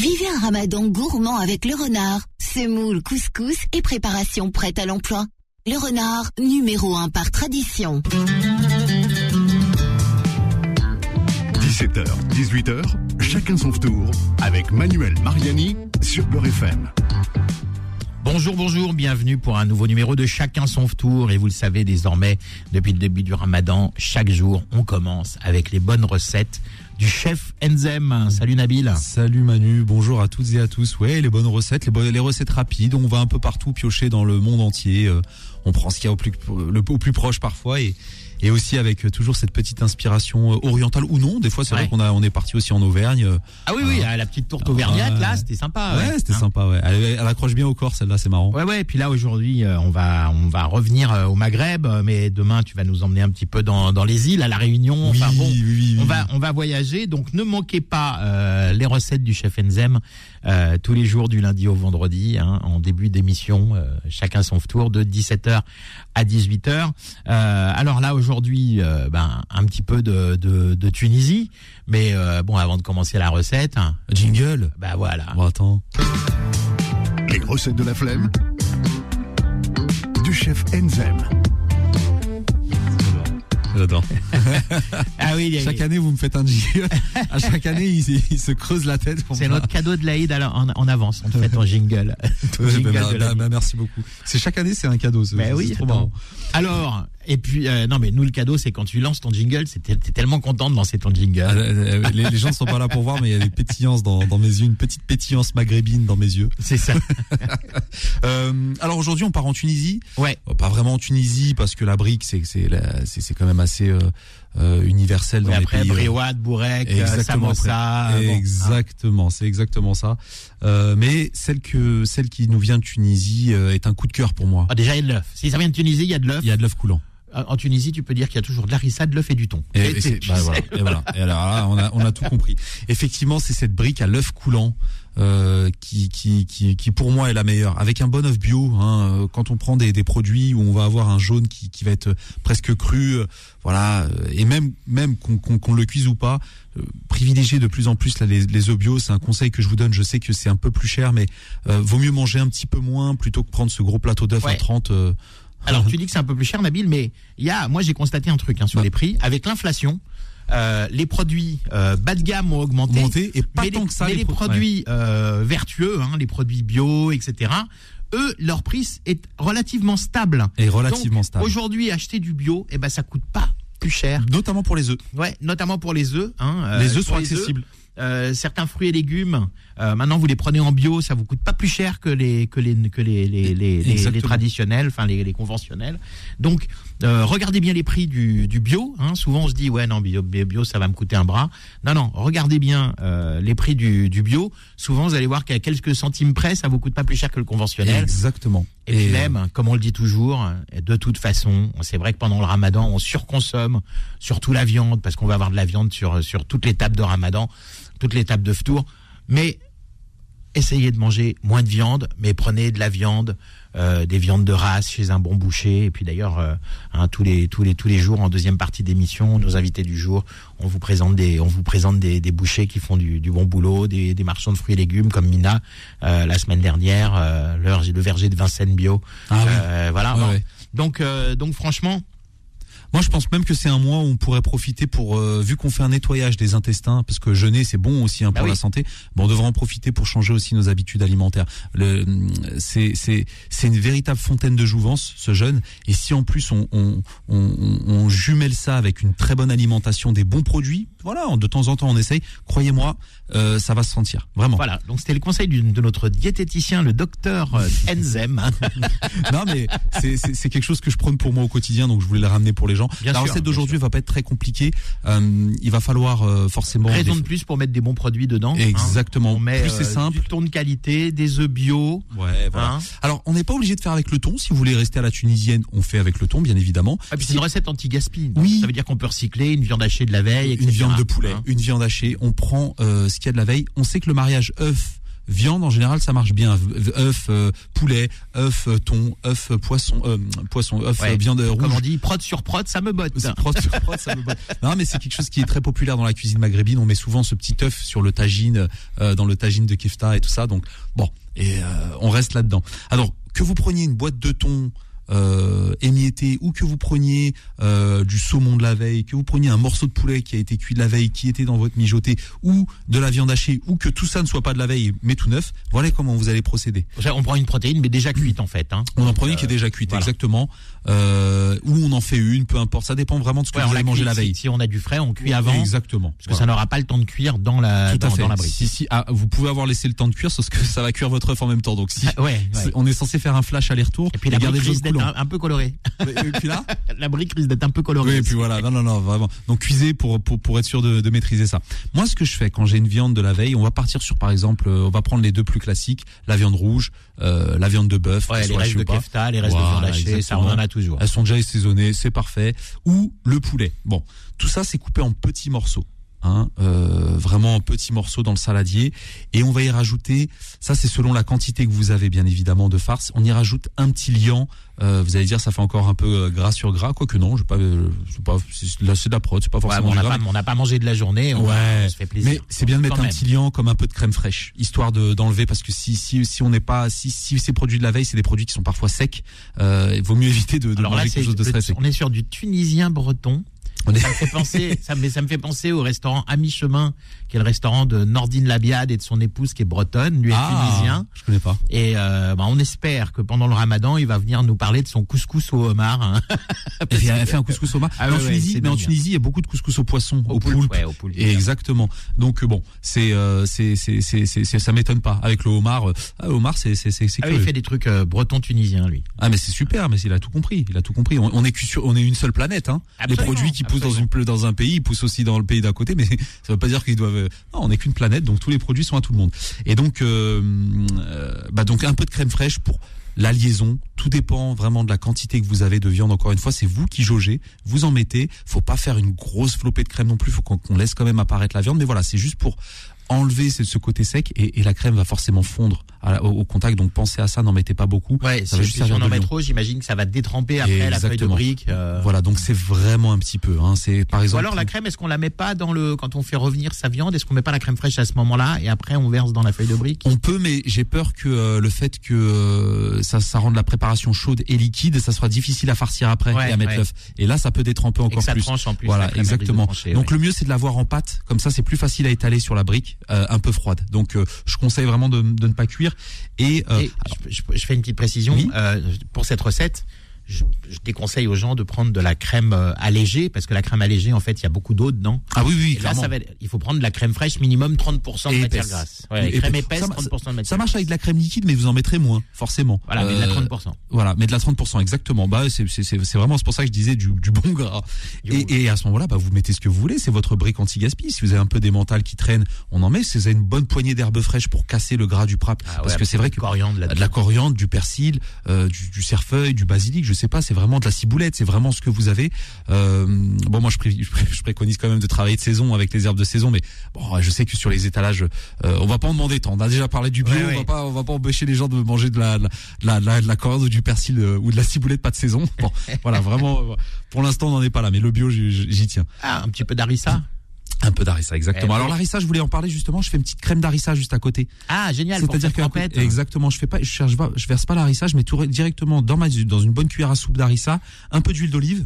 Vivez un ramadan gourmand avec le renard. Semoule, couscous et préparation prête à l'emploi. Le renard, numéro 1 par tradition. 17h, 18h, chacun son tour avec Manuel Mariani sur Beurre FM. Bonjour, bonjour, bienvenue pour un nouveau numéro de Chacun son tour. Et vous le savez désormais, depuis le début du ramadan, chaque jour, on commence avec les bonnes recettes du chef Enzem. Salut Nabil. Salut Manu, bonjour à toutes et à tous. Ouais, les bonnes recettes, les, bonnes, les recettes rapides. On va un peu partout piocher dans le monde entier. Euh, on prend ce qu'il y a au plus, au plus proche parfois et et aussi avec euh, toujours cette petite inspiration euh, orientale ou non. Des fois, c'est vrai qu'on a on est parti aussi en Auvergne. Euh, ah oui, oui, la petite tourte auvergnate là, c'était sympa. Ouais, c'était hein sympa. Ouais, elle, accroche bien au corps, celle-là, c'est marrant. Ouais, ouais. Et puis là, aujourd'hui, on va on va revenir au Maghreb, mais demain, tu vas nous emmener un petit peu dans, dans les îles, à la Réunion. Enfin bon, on va on va voyager. Donc ne manquez pas euh, les recettes du chef Enzem euh, tous les jours du lundi au vendredi, hein, en début d'émission, euh, chacun son tour de 17h à 18h. Euh, alors là aujourd'hui, ben un petit peu de, de, de Tunisie, mais bon avant de commencer la recette, hein, jingle. Bah voilà. Bon, attends. Les recettes de la flemme du chef Enzem. J'adore. ah oui, chaque année, vous me faites un jingle. À chaque année, il, se creuse la tête. C'est notre cadeau de l'Aïd en, en avance. On te fait ton jingle. jingle bah, bah, bah, merci beaucoup. C'est chaque année, c'est un cadeau. Oui, trop marrant. Alors, et puis, euh, non, mais nous, le cadeau, c'est quand tu lances ton jingle, t'es tellement content de lancer ton jingle. Ah, euh, euh, les, les, gens ne sont pas là pour voir, mais il y a des pétillances dans, dans, mes yeux, une petite pétillance maghrébine dans mes yeux. C'est ça. euh, alors aujourd'hui, on part en Tunisie. Ouais. Pas vraiment en Tunisie, parce que la brique, c'est c'est quand même assez euh, universel dans les après, pays. Briouade, Bourrec, exactement, Samosa. Exactement, c'est exactement ça. Euh, mais celle que celle qui nous vient de Tunisie est un coup de cœur pour moi. Ah, déjà il y a de l'œuf. Si ça vient de Tunisie, il y a de l'œuf. Il y a de l'œuf coulant en Tunisie, tu peux dire qu'il y a toujours de l'arissa, de l'œuf et du thon. Et, bah, voilà. et, voilà. et alors là, on a, on a tout compris. Effectivement, c'est cette brique à l'œuf coulant euh, qui, qui, qui, qui, pour moi est la meilleure. Avec un bon œuf bio, hein, euh, quand on prend des, des produits où on va avoir un jaune qui, qui va être presque cru, euh, voilà, euh, et même même qu'on qu'on le cuise ou pas, euh, privilégier de plus en plus là, les, les œufs bio. C'est un conseil que je vous donne. Je sais que c'est un peu plus cher, mais vaut mieux manger un petit peu moins plutôt que prendre ce gros plateau d'œuf à 30. Alors tu dis que c'est un peu plus cher, Nabil, mais il y a, moi j'ai constaté un truc hein, sur les prix avec l'inflation. Euh, les produits euh, bas de gamme ont augmenté, et pas mais tant les, que ça. Mais les, produits euh, vertueux, hein, les produits bio, etc. Eux, leur prix est relativement stable. Et relativement Donc, stable. Aujourd'hui, acheter du bio, eh ben ça coûte pas plus cher. Notamment pour les œufs. Ouais, notamment pour les œufs. Hein, les œufs sont accessibles. Euh, certains fruits et légumes, euh, maintenant vous les prenez en bio, ça vous coûte pas plus cher que les que les que les les, les, les, traditionnels, enfin les, les conventionnels. Donc euh, regardez bien les prix du, du bio. Hein. Souvent on se dit ouais non bio, bio ça va me coûter un bras. Non non, regardez bien euh, les prix du, du bio. Souvent vous allez voir qu'à quelques centimes près ça vous coûte pas plus cher que le conventionnel. Exactement. Et, puis même, comme on le dit toujours, de toute façon, c'est vrai que pendant le Ramadan on surconsomme surtout la viande parce qu'on va avoir de la viande sur sur toutes les tables de Ramadan toutes les tables de tour, mais essayez de manger moins de viande, mais prenez de la viande, euh, des viandes de race chez un bon boucher. Et puis d'ailleurs, euh, hein, tous les tous les tous les jours en deuxième partie d'émission, nos invités du jour, on vous présente des on vous présente des, des bouchers qui font du, du bon boulot, des, des, marchands de fruits et légumes comme Mina euh, la semaine dernière, euh, le, le verger de Vincennes bio. Ah oui. Voilà. Donc donc franchement. Moi, je pense même que c'est un mois où on pourrait profiter pour, euh, vu qu'on fait un nettoyage des intestins, parce que jeûner c'est bon aussi hein, pour bah la santé. Bon, on devrait en profiter pour changer aussi nos habitudes alimentaires. C'est une véritable fontaine de jouvence ce jeûne. Et si en plus on on, on on jumelle ça avec une très bonne alimentation, des bons produits, voilà, de temps en temps on essaye. Croyez-moi, euh, ça va se sentir vraiment. Voilà. Donc c'était le conseil de notre diététicien, le docteur euh, Enzem. non mais c'est quelque chose que je prône pour moi au quotidien, donc je voulais le ramener pour les la recette d'aujourd'hui va pas être très compliquée. Euh, il va falloir euh, forcément raison de plus pour mettre des bons produits dedans. Hein. Exactement. On met plus c'est simple. Du thon de qualité, des œufs bio. Ouais, voilà. Hein. Alors on n'est pas obligé de faire avec le thon. Si vous voulez rester à la tunisienne, on fait avec le thon, bien évidemment. Ah, puis c'est une recette anti-gaspi. Oui. Ça veut dire qu'on peut recycler une viande hachée de la veille, etc. Une viande de poulet, hein. une viande hachée. On prend euh, ce qu'il y a de la veille. On sait que le mariage œuf Viande en général ça marche bien. œuf, euh, poulet, œuf, euh, thon, œuf, poisson, euh, poisson, œuf, viande rouge. Comme on dit, prod sur prod, ça me botte. Prod sur prod, ça me botte. Non mais c'est quelque chose qui est très populaire dans la cuisine maghrébine. On met souvent ce petit œuf sur le tagine, dans le tagine de kefta et tout ça. Donc bon, et on reste là-dedans. Alors que vous preniez une boîte de thon euh, émietté ou que vous preniez euh, du saumon de la veille, que vous preniez un morceau de poulet qui a été cuit de la veille, qui était dans votre mijoté, ou de la viande hachée, ou que tout ça ne soit pas de la veille mais tout neuf, voilà comment vous allez procéder. On prend une protéine mais déjà cuite en fait. Hein. On en prend une qui est déjà cuite, exactement. Euh, ou on en fait une, peu importe. Ça dépend vraiment de ce que vous allez manger la veille. Si, on a du frais, on cuit avant. Exactement. Parce que ça n'aura pas le temps de cuire dans la dans, la brique. Si, si, ah, vous pouvez avoir laissé le temps de cuire, sauf que ça va cuire votre œuf en même temps. Donc si ah, ouais, on est censé faire un flash aller-retour et puis la brique risque un, peu colorée. Et puis là, la brique risque d'être un peu colorée. Oui, et puis voilà. Non, non, non, vraiment. Donc cuisez pour pour pour être sûr de, de maîtriser ça. Moi, ce que je fais quand j'ai une viande de la veille, on va partir sur par exemple, euh, on va prendre les deux plus classiques, la viande rouge, euh, la viande de bœuf, ouais, les restes de kefta, les restes de viande hachée, ça on en a toujours. Elles sont déjà assaisonnées, c'est parfait. Ou le poulet. Bon, tout ça c'est coupé en petits morceaux. Hein, euh, vraiment en petits morceaux dans le saladier. Et on va y rajouter ça c'est selon la quantité que vous avez bien évidemment de farce. On y rajoute un petit liant. Euh, vous allez dire ça fait encore un peu euh, gras sur gras. Quoique non je pas pas c'est de la prod c'est pas forcément on n'a pas, mangé de la journée on, ouais, se fait plaisir. Mais c'est bien de mettre un petit liant comme un peu de crème fraîche histoire de d'enlever parce que si si si on n'est pas si si ces produits de la veille c'est des produits qui sont parfois secs. Il vaut mieux éviter de, de manger quelque chose de très sec. on est sur du tunisien breton ça me fait penser, ça me, ça me fait penser au restaurant à mi-chemin, qui est le restaurant de Nordine Labiade et de son épouse qui est bretonne, lui est ah, tunisien. Je connais pas. Et euh, bah, on espère que pendant le Ramadan, il va venir nous parler de son couscous au homard. Hein. il a fait un couscous au homard. Ah, en Tunisie, mais en Tunisie, il y a beaucoup de couscous au poisson, au, poulpe. et exactement. Donc bon, c'est euh, c'est c'est c'est ça m'étonne pas. Avec le homard, euh, ah, homard, c'est c'est c'est. Ah, il fait des trucs euh, bretons tunisiens, lui. Ah mais c'est super, mais il a tout compris. Il a tout compris. On, est on est une seule planète. Hein. Les produits qui poussent dans une un pays, ils poussent aussi dans le pays d'à côté, mais ça veut pas dire qu'ils doivent. Non, on n'est qu'une planète, donc tous les produits sont à tout le monde. Et donc, euh, euh, bah donc un peu de crème fraîche pour la liaison, tout dépend vraiment de la quantité que vous avez de viande. Encore une fois, c'est vous qui jaugez, vous en mettez. Faut pas faire une grosse flopée de crème non plus. Faut qu'on laisse quand même apparaître la viande. Mais voilà, c'est juste pour enlever ce, côté sec et, la crème va forcément fondre au, contact. Donc pensez à ça, n'en mettez pas beaucoup. Ouais, ça si, on en met trop, j'imagine que ça va détremper après la feuille de brique. Euh. Voilà, donc c'est vraiment un petit peu. Hein. C'est par exemple. Ou alors la crème, est-ce qu'on la met pas dans le quand on fait revenir sa viande, est-ce qu'on met pas la crème fraîche à ce moment-là et après on verse dans la feuille de brique? On peut, mais j'ai peur que euh, le fait que euh, ça, ça rende la préparation chaude et liquide, ça sera difficile à farcir après et à mettre l'œuf. Et là, ça peut détremper encore ça plus. Tranche en plus. Voilà, exactement. donc le mieux c'est de l'avoir en pâte, comme ça c'est plus facile à étaler sur la brique, un peu froide. Donc je conseille vraiment de, de ne pas cuire. Et euh, je, fais une petite précision. Euh, pour cette recette je, déconseille aux gens de prendre de la crème euh, allégée parce que la crème allégée en fait il y a beaucoup d'eau dedans. Ah oui oui. là ça va, il faut prendre de la crème fraîche minimum 30% de matière grasse. Ouais, crème épaisse 30% de matière. Ça marche avec de la crème liquide mais vous en mettrez moins forcément. Voilà mais de la 30%. Euh, voilà mais de la 30% exactement. Bah c'est c'est vraiment c'est pour ça que je disais du, du bon gras. et, et, à ce moment-là bah vous mettez ce que vous voulez c'est votre brique anti gaspi. Si vous avez un peu des mentales qui traînent on en met. Si vous avez une bonne poignée d'herbes fraîches pour casser le gras du prat ah parce que c'est vrai que coriandre, de la coriandre, du persil, euh, du, du cerfeuil, du basilic, je sais pas, c'est vraiment de la ciboulette, c'est vraiment ce que vous avez. Euh, bon, moi, je, je, préconise quand même de travailler de saison avec les herbes de saison, mais bon, je sais que sur les étalages, euh, on va pas en demander tant. On a déjà parlé du bio, on va pas, on va pas empêcher les gens de manger de la, de la, de la, de la coriandre ou du persil euh, ou de la ciboulette pas de saison. Bon, voilà, vraiment, pour l'instant, on n'en est pas là, mais le bio, j'y tiens. Ah, un petit peu d'harissa. Un peu d'harissa, exactement. Eh Alors l'harissa, je voulais en parler justement. Je fais une petite crème d'harissa juste à côté. Ah génial. C'est-à-dire que exactement, je fais pas, je cherche pas, je verse pas l'harissa, je mets tout directement dans ma dans une bonne cuillère à soupe d'harissa, un peu d'huile d'olive.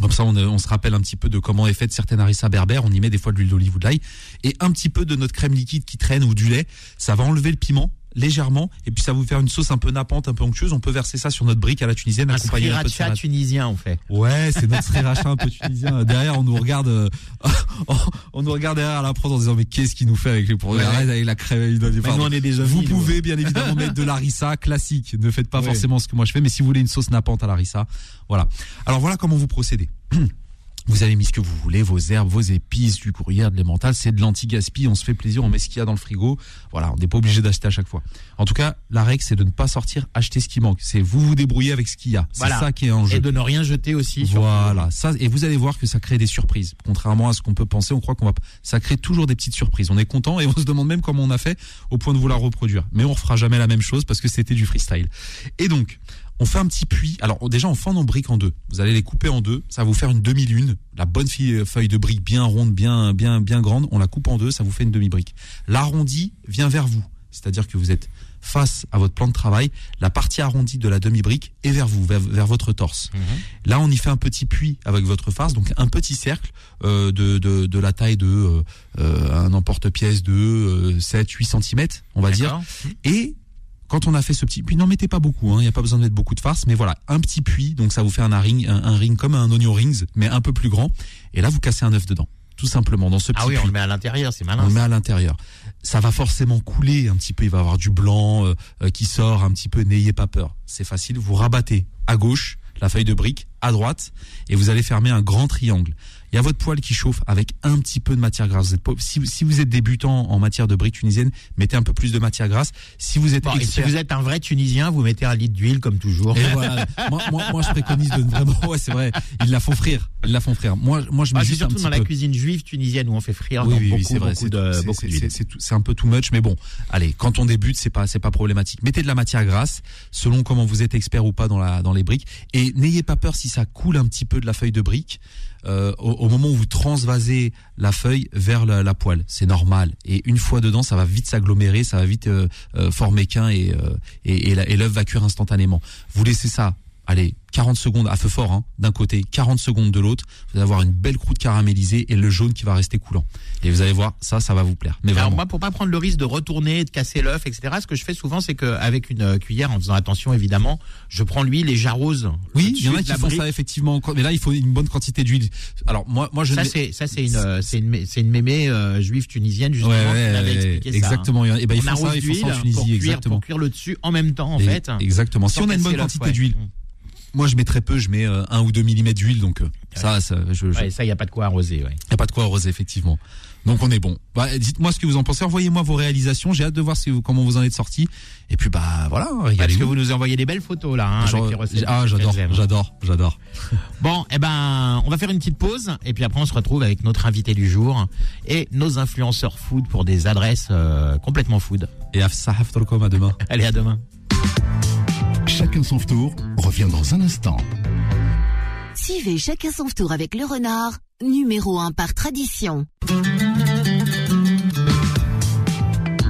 Comme ça, on, on, se rappelle un petit peu de comment est faite certaines harissa berbères. On y met des fois de l'huile d'olive ou de l'ail. Et un petit peu de notre crème liquide qui traîne ou du lait. Ça va enlever le piment légèrement et puis ça vous faire une sauce un peu nappante, un peu onctueuse. On peut verser ça sur notre brique à la tunisienne, un accompagné un peu de tunisien, on fait. Ouais, c'est notre sriracha un peu tunisien. Derrière, on nous regarde, euh, on nous regarde derrière la prod en disant mais qu'est-ce qu'il nous fait avec les produits? Avec la crème. nous, on est des vous pouvez bien évidemment mettre de l'arissa classique. Ne faites pas forcément ce que moi je fais, mais si vous voulez une sauce nappante à l'arissa, voilà. Alors voilà comment vous procédez. Vous avez mis ce que vous voulez, vos herbes, vos épices, du gruyère, de l'emmental, c'est de l'anti-gaspi, on se fait plaisir, on met ce qu'il y a dans le frigo. Voilà, on n'est pas obligé d'acheter à chaque fois. En tout cas, la règle, c'est de ne pas sortir acheter ce qui manque. C'est vous vous débrouillez avec ce qu'il y a. C'est Voilà. ça qui est en jeu. Et de ne rien jeter aussi. Voilà, ça et vous allez voir que ça crée des surprises. Contrairement à ce qu'on peut penser, on croit qu'on va ça crée toujours des petites surprises. On est content et on se demande même comment on a fait au point de vouloir reproduire. Mais on refera jamais la même chose parce que c'était du freestyle. Et donc, on fait un petit puits. Alors déjà, on fend nos briques en deux. Vous allez les couper en deux. Ça va vous faire une demi-lune. La bonne fi- feuille de brique bien ronde, bien bien bien grande. On la coupe en deux. Ça vous fait une demi-brique. L'arrondi vient vers vous. C'est-à-dire que vous êtes face à votre plan de travail. La partie arrondie de la demi-brique est vers vous, vers, vers votre torse. Là, on y fait un petit puits avec votre farce, donc un petit cercle euh, de, de, de la taille de euh, euh, un emporte-pièce de euh, 7-8 cm, on va dire. Et quand on a fait ce petit puits, n'en mettez pas beaucoup, hein, il n'y a pas besoin de mettre beaucoup de farce, mais voilà, un petit puits, donc ça vous fait un ring, un, un ring comme un oignon rings, mais un peu plus grand. Et là, vous cassez un œuf dedans, tout simplement, dans ce petit Ah oui, on puits. le met à l'intérieur, c'est On malin. le met à l'intérieur. Ça va forcément couler un petit peu. Il va y avoir du blanc euh, euh, qui sort un petit peu. N'ayez pas peur. C'est facile. Vous rabattez à gauche la feuille de brique, à droite, et vous allez fermer un grand triangle. Il y a votre poêle qui chauffe avec un petit peu de matière grasse. Vous êtes pas- si, si vous êtes débutant en matière de briques tunisiennes, mettez un peu plus de matière grasse. Si vous êtes Bon, et si expert, vous êtes un vrai Tunisien, vous mettez un litre d'huile comme toujours. et voilà. moi, moi, moi, je préconise de vraiment. Ouais, c'est vrai. Ils la font frire. Ils la font frire. Moi, moi, je mets Ah, juste un surtout petit dans la cuisine juive tunisienne où on fait frire Oui, oui, oui, beaucoup, c'est vrai. beaucoup C'est de beaucoup c'est un peu too much, mais bon. Allez, quand on débute, c'est pas, c'est pas problématique. Mettez de la matière grasse, selon comment vous êtes expert ou pas dans la, dans les briques, et n'ayez pas peur si ça coule un petit peu de la feuille de brique. Euh, au, au moment où vous transvasez la feuille vers la, la poêle, c'est normal. Et une fois dedans, ça va vite s'agglomérer, ça va vite euh, euh, former qu'un et, euh, et, et l'œuf va cuire instantanément. Vous laissez ça, allez, 40 secondes à feu fort, hein, d'un côté, 40 secondes de l'autre. Vous allez avoir une belle croûte caramélisée et le jaune qui va rester coulant. Et vous allez voir, ça, ça va vous plaire. Mais Alors vraiment. moi, pour pas prendre le risque de retourner, de casser l'œuf, etc., ce que je fais souvent, c'est qu'avec une euh, cuillère, en faisant attention évidemment, je prends l'huile et j'arrose. Oui, il y en a qui font ça effectivement, mais là il faut une bonne quantité d'huile. Alors moi, moi je Ça c'est ça c'est une euh, c'est une c'est une mémé euh, juive tunisienne justement Ouais, ouais, expliqué exactement. Et ben ils ça. font On ça, arrose ils font ça en Tunisie, pour cuire, exactement. pour cuire le dessus en même temps en Et- fait. Exactement. Si on a une bonne quantité d'huile, moi je mets très peu, je mets euh, un ou deux millimètres d'huile, donc euh, ça, ça, je, je- Ouais, ça, il y a pas de quoi arroser. Ouais. y a pas de quoi arroser effectivement. Donc on est bon. Bah, dites-moi ce que vous en pensez. Envoyez-moi vos réalisations. J'ai hâte de voir si vous- comment vous en êtes sortis. Et puis bah voilà, Parce que vous nous envoyez des belles photos là, hein, Genre, avec les recettes. ah j'adore, j'adore, j'adore. Bon, eh ben, on va faire une petite pause et puis après on se retrouve avec notre invité du jour et nos influenceurs food pour des adresses euh, complètement food. Et à demain. Allez, à demain. Chacun son tour revient dans un instant. Suivez chacun son tour avec le renard, numéro 1 par tradition.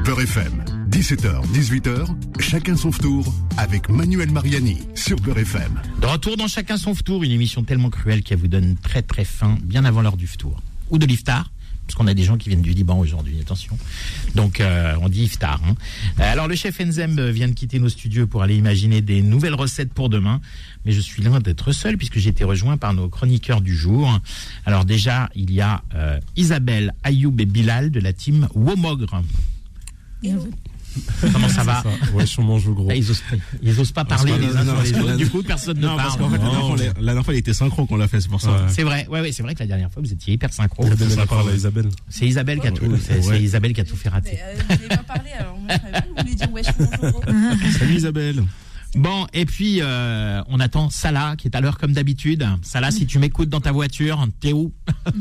Beurre FM, 17h, 18h, chacun son tour avec Manuel Mariani sur Beurre FM. De retour dans Chacun son tour, une émission tellement cruelle qu'elle vous donne très très faim bien avant l'heure du tour ou de l'iftar. Parce qu'on a des gens qui viennent du Liban aujourd'hui, attention. Donc euh, on dit iftar. hein. Euh, Alors le chef Enzem euh, vient de quitter nos studios pour aller imaginer des nouvelles recettes pour demain. Mais je suis loin d'être seul puisque j'ai été rejoint par nos chroniqueurs du jour. Alors déjà, il y a Isabelle, Ayoub et Bilal de la team Womogre. Comment ça va Ouais, je mange au gros. Ah, ils, osent, pas- ils osent pas parler les uns sur les autres. Du coup, personne ne Non, parce parle. qu'en fait, la dernière, fois, la dernière fois, il était synchro qu'on l'a fait, c'est pour ça. Ouais. C'est vrai, ouais, ouais, c'est vrai que la dernière fois vous étiez hyper synchro. À Isabelle. C'est Isabelle qui a tout, c'est, c'est Ouais. Isabelle qui a tout fait rater. Euh, vous n'avez pas parlé, alors moi je voulez dire wesh, bonjour. Salut Isabelle. Bon, et puis euh, on attend Salah qui est à l'heure comme d'habitude. Salah, si tu m'écoutes dans ta voiture, t'es où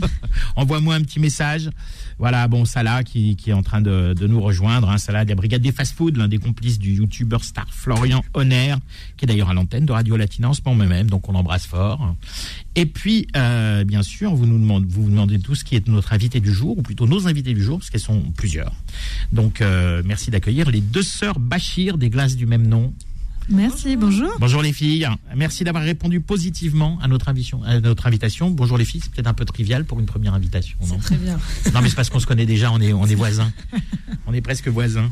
Envoie-moi un petit message. Voilà, bon, Salah qui, qui est en train de, de nous rejoindre. Hein, Salah de la brigade des fast-food, l'un des complices du youtubeur star Florian Honner, qui est d'ailleurs à l'antenne de Radio Latina en ce moment même, donc on l'embrasse fort. Et puis, euh, bien sûr, vous nous demandez, vous vous demandez tous qui est notre invité du jour, ou plutôt nos invités du jour, parce qu'elles sont plusieurs. Donc, euh, merci d'accueillir les deux sœurs Bachir des glaces du même nom. Merci, bonjour. Bonjour les filles, merci d'avoir répondu positivement à notre, invitation, à notre invitation. Bonjour les filles, c'est peut-être un peu trivial pour une première invitation. Non, C'est très bien. non mais c'est parce qu'on se connaît déjà, on est, on est voisins. on est presque voisins.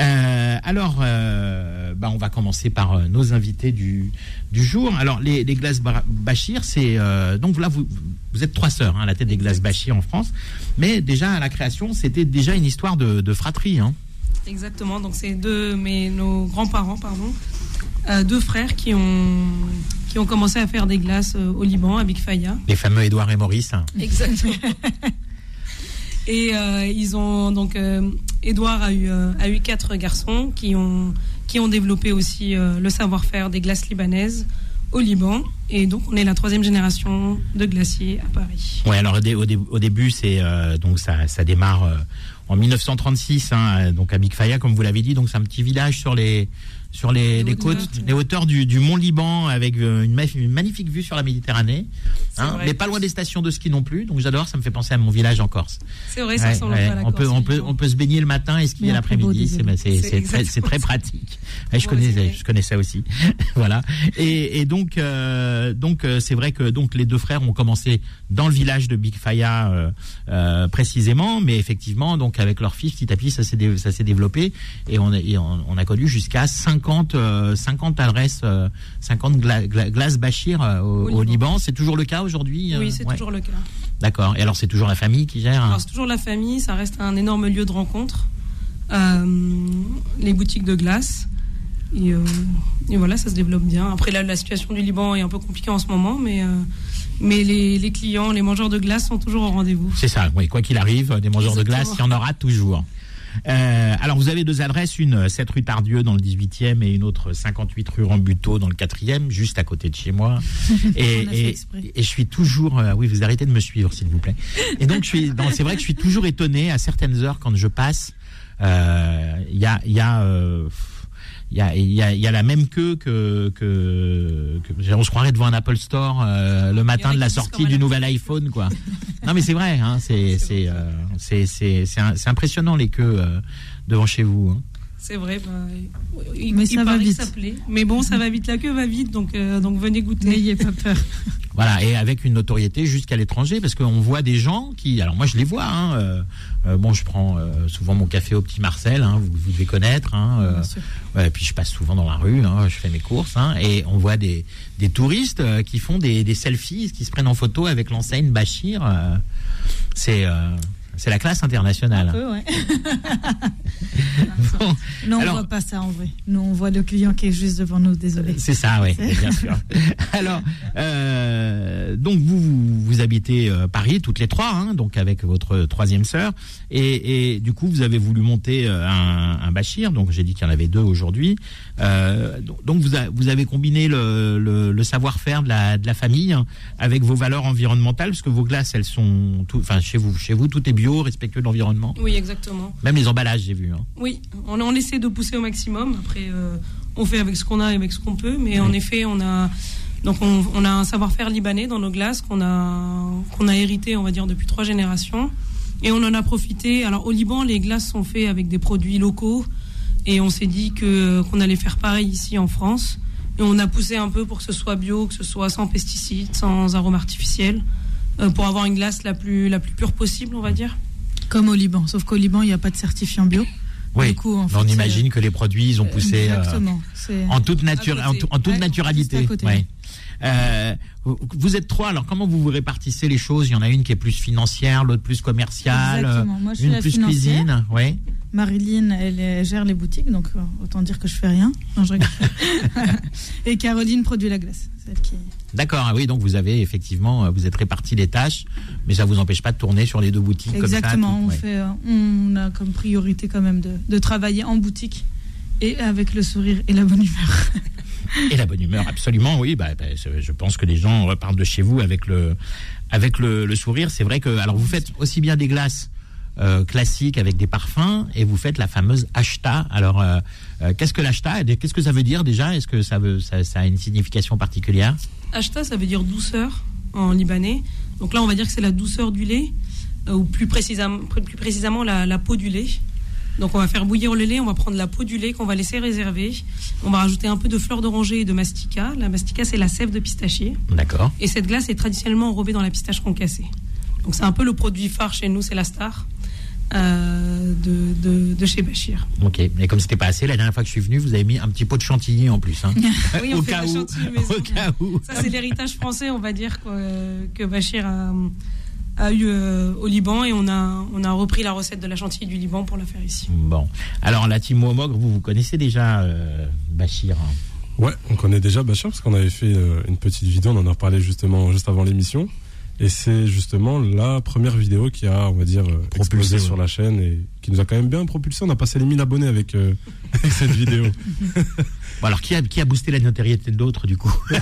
Euh, alors, euh, bah, on va commencer par euh, nos invités du, du jour. Alors, les, les glaces Bachir, c'est donc là vous, vous êtes trois sœurs hein, à la tête des glaces Bachir en France, mais déjà à la création, c'était déjà une histoire de, de fratrie. Hein. Exactement, donc c'est deux, mais nos grands-parents, pardon, euh, deux frères qui ont, qui ont commencé à faire des glaces euh, au Liban, à Big Faya. Les fameux Édouard et Maurice. hein. Exactement. Et euh, ils ont donc Edouard a eu a eu quatre garçons qui ont qui ont développé aussi le savoir-faire des glaces libanaises au Liban. Et donc on est la troisième génération de glaciers à Paris. Ouais, alors au, au dé- au début, c'est euh, donc ça, ça démarre euh, en 1936, hein, donc à Big Faya, comme vous l'avez dit. Donc c'est un petit village sur les sur les, Les côtes, les hauteurs du, du Mont Liban, avec euh, une, ma- une magnifique vue sur la Méditerranée, hein, mais pas loin des stations de ski non plus. Donc j'adore, ça me fait penser à mon village en Corse. C'est vrai, ça Ouais, ouais, à la on peut on peut on peut se baigner le matin et skier l'après-midi. C'est désolé. c'est très très pratique. Ouais, je connais je connais ça aussi. voilà. Et, et donc euh, donc euh, c'est vrai que donc les deux frères ont commencé dans le village de Big Faya euh, euh, précisément, mais effectivement donc avec leur fils petit à petit ça s'est développé et on a, et on, on a connu jusqu'à 50 euh, 50 adresses euh, 50 gla, gla- glaces Bachir euh, au, Liban. Liban. C'est toujours le cas aujourd'hui. euh, Oui, c'est ouais. toujours le cas. D'accord. Et alors c'est toujours la famille qui gère. hein c'est toujours la famille, ça reste un énorme lieu de rencontre. Euh, les boutiques de glace. Et, euh, et voilà, ça se développe bien. Après là, la situation du Liban est un peu compliquée en ce moment, mais, euh, mais les, les clients, les mangeurs de glace sont toujours au rendez-vous. C'est ça, oui, quoi qu'il arrive, des mangeurs de glace, il y en aura toujours. Euh, alors vous avez deux adresses, une euh, 7 rue Tardieu dans le 18e et une autre 58 rue Rambuteau dans le 4e, juste à côté de chez moi. Et, et, et je suis toujours, euh, oui, vous arrêtez de me suivre s'il vous plaît. Et donc je suis, c'est vrai que je suis toujours étonné à certaines heures quand je passe. euh, Il y a, y a, euh, il y a, il y, a, il y a la même queue que, que, que- on se croirait devant un Apple Store euh, le matin de la sortie du nouvel iPhone, quoi. Non, mais c'est vrai, hein, c'est c'est euh, c'est c'est c'est un- c'est impressionnant les queues euh, devant chez vous. hein. C'est vrai, bah, il, Mais il ça va vite. ça. Mais bon, ça va vite, la queue va vite, donc, euh, donc venez goûter. N'ayez pas peur. Voilà, et avec une notoriété jusqu'à l'étranger, parce qu'on voit des gens qui, alors moi je les vois, hein, euh, euh, bon je prends euh, souvent mon café au Petit Marcel, hein, vous, vous devez connaître, hein, euh, Bien sûr. ouais, puis je passe souvent dans la rue, hein, je fais mes courses, hein, et on voit des, des touristes euh, qui font des, des selfies, qui se prennent en photo avec l'enseigne Bachir, euh, c'est euh, c'est la classe internationale. Un peu, ouais. Bon, Non, Alors- on voit pas ça en vrai. Nous, on voit le client qui est juste devant nous, désolé. C'est ça, oui, bien sûr. Alors, euh, donc vous, vous, vous habitez euh, Paris toutes les trois, hein, donc avec votre troisième sœur, et, et du coup vous avez voulu monter euh, un, un Bachir, donc j'ai dit qu'il y en avait deux aujourd'hui. Euh, donc vous, a- vous avez combiné le, le, le savoir-faire de la, de la famille hein, avec vos valeurs environnementales, parce que vos glaces, elles sont, enfin chez vous, chez vous tout est bio, respectueux de l'environnement, Oui, exactement. même les emballages, j'ai vu. Hein. Oui, on, on essaie de pousser au maximum. Après, euh, on fait avec ce qu'on a et avec ce qu'on peut. Mais en effet, on a, donc on, on a un savoir-faire libanais dans nos glaces qu'on a, qu'on a hérité, on va dire, depuis trois générations. Et on en a profité. Alors, au Liban, les glaces sont faites avec des produits locaux. Et on s'est dit que, qu'on allait faire pareil ici en France. Et on a poussé un peu pour que ce soit bio, que ce soit sans pesticides, sans arômes artificiels, euh, pour avoir une glace la plus, la plus pure possible, on va dire. Comme au Liban. Sauf qu'au Liban, il n'y a pas de certifiant bio. Oui, Du coup, en on fait, imagine que les produits, ils ont poussé. euh, Exactement. C'est- en toute nature, en, côté. tout- en toute Ouais, naturalité. ouais. Euh, vous- êtes trois, alors comment vous vous répartissez les choses? Il y en a une qui est plus financière, l'autre plus commerciale, Exactement. Moi, je une plus financière. cuisine. Ouais. Marilyn, elle, gère les boutiques, donc euh, autant dire que je fais rien. Non, je. Et Caroline produit la glace. Celle qui... D'accord, ah oui, donc vous avez effectivement, euh, vous êtes répartis les tâches, mais ça vous empêche pas de tourner sur les deux boutiques Exactement. comme on, ça. tout- ouais. fait, euh, on a comme priorité quand même de, de travailler en boutique et avec le sourire et la bonne humeur. Et la bonne humeur, absolument, oui. Bah, bah, je pense que les gens repartent de chez vous avec le, avec le, le sourire. C'est vrai que, alors vous faites aussi bien des glaces euh, classiques avec des parfums et vous faites la fameuse ashta. Alors, euh, euh, qu'est-ce que l'ashta Qu'est-ce que ça veut dire déjà? Est-ce que ça, veut, ça, ça a une signification particulière? Ashta, ça veut dire douceur en libanais. Donc là, on va dire que c'est la douceur du lait, euh, ou plus précisément, plus précisément la, la peau du lait. Donc on va faire bouillir le lait, on va prendre la peau du lait qu'on va laisser réserver. On va rajouter un peu de fleur d'oranger et de mastica. La mastica, c'est la sève de pistachier. D'accord. Et cette glace est traditionnellement enrobée dans la pistache concassée. Donc c'est un peu le produit phare chez nous, c'est la star euh, de, de, de chez Bachir. Ok. Et comme c'était pas assez, la dernière fois que je suis venu, vous avez mis un petit pot de chantilly en plus. Hein. Oui, on au, fait cas la où, au cas où. Ça, c'est l'héritage français, on va dire, quoi, que Bachir a, a eu euh, au Liban et on a, on a repris la recette de la chantilly du Liban pour la faire ici. Bon. Alors, la team Momogre, vous, vous connaissez déjà euh, Bachir hein? Ouais, on connaît déjà Bachar parce qu'on avait fait euh, une petite vidéo, on en a parlé justement juste avant l'émission. Et c'est justement la première vidéo qui a, on va dire, euh, Propulsé, explosé ouais. sur la chaîne et qui nous a quand même bien propulsé. On a passé les 1000 abonnés avec, euh, avec cette vidéo. Bon, alors, qui a, qui a boosté la notoriété de l'autre, du coup? C'est eux,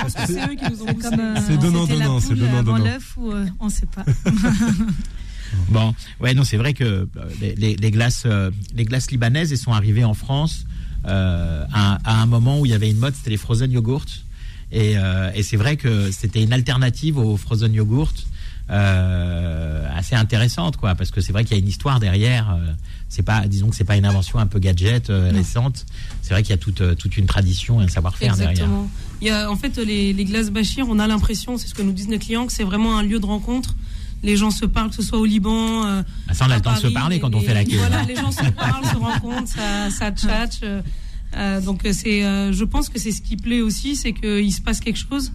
pense que c'est eux qui nous ont boosté. comme euh, C'est donnant, c'était la donnant, c'est donnant, l'œuf ou euh, on sait pas. Bon, ouais, non, c'est vrai que euh, les, les- les glaces, euh, les glaces libanaises, elles sont arrivées en France euh, à, à un moment où il y avait une mode, c'était les frozen yogurts. Et, euh, et c'est vrai que c'était une alternative aux frozen yogurts euh, assez intéressante, quoi, parce que c'est vrai qu'il y a une histoire derrière. euh, c'est pas, disons que c'est pas une invention un peu gadget euh, récente. C'est vrai qu'il y a toute, toute une tradition et un savoir-faire derrière. Il y a, en fait, les, les glaces Bachir, on a l'impression, c'est ce que nous disent nos clients, que c'est vraiment un lieu de rencontre. Les gens se parlent, que ce soit au Liban. euh, Ah, ça, on a le temps de se parler quand on fait la queue. Voilà, les gens se parlent, se rencontrent, ça, ça tchatche. euh, euh, donc, euh, c'est, euh, je pense que c'est ce qui plaît aussi, c'est qu'il se passe quelque chose.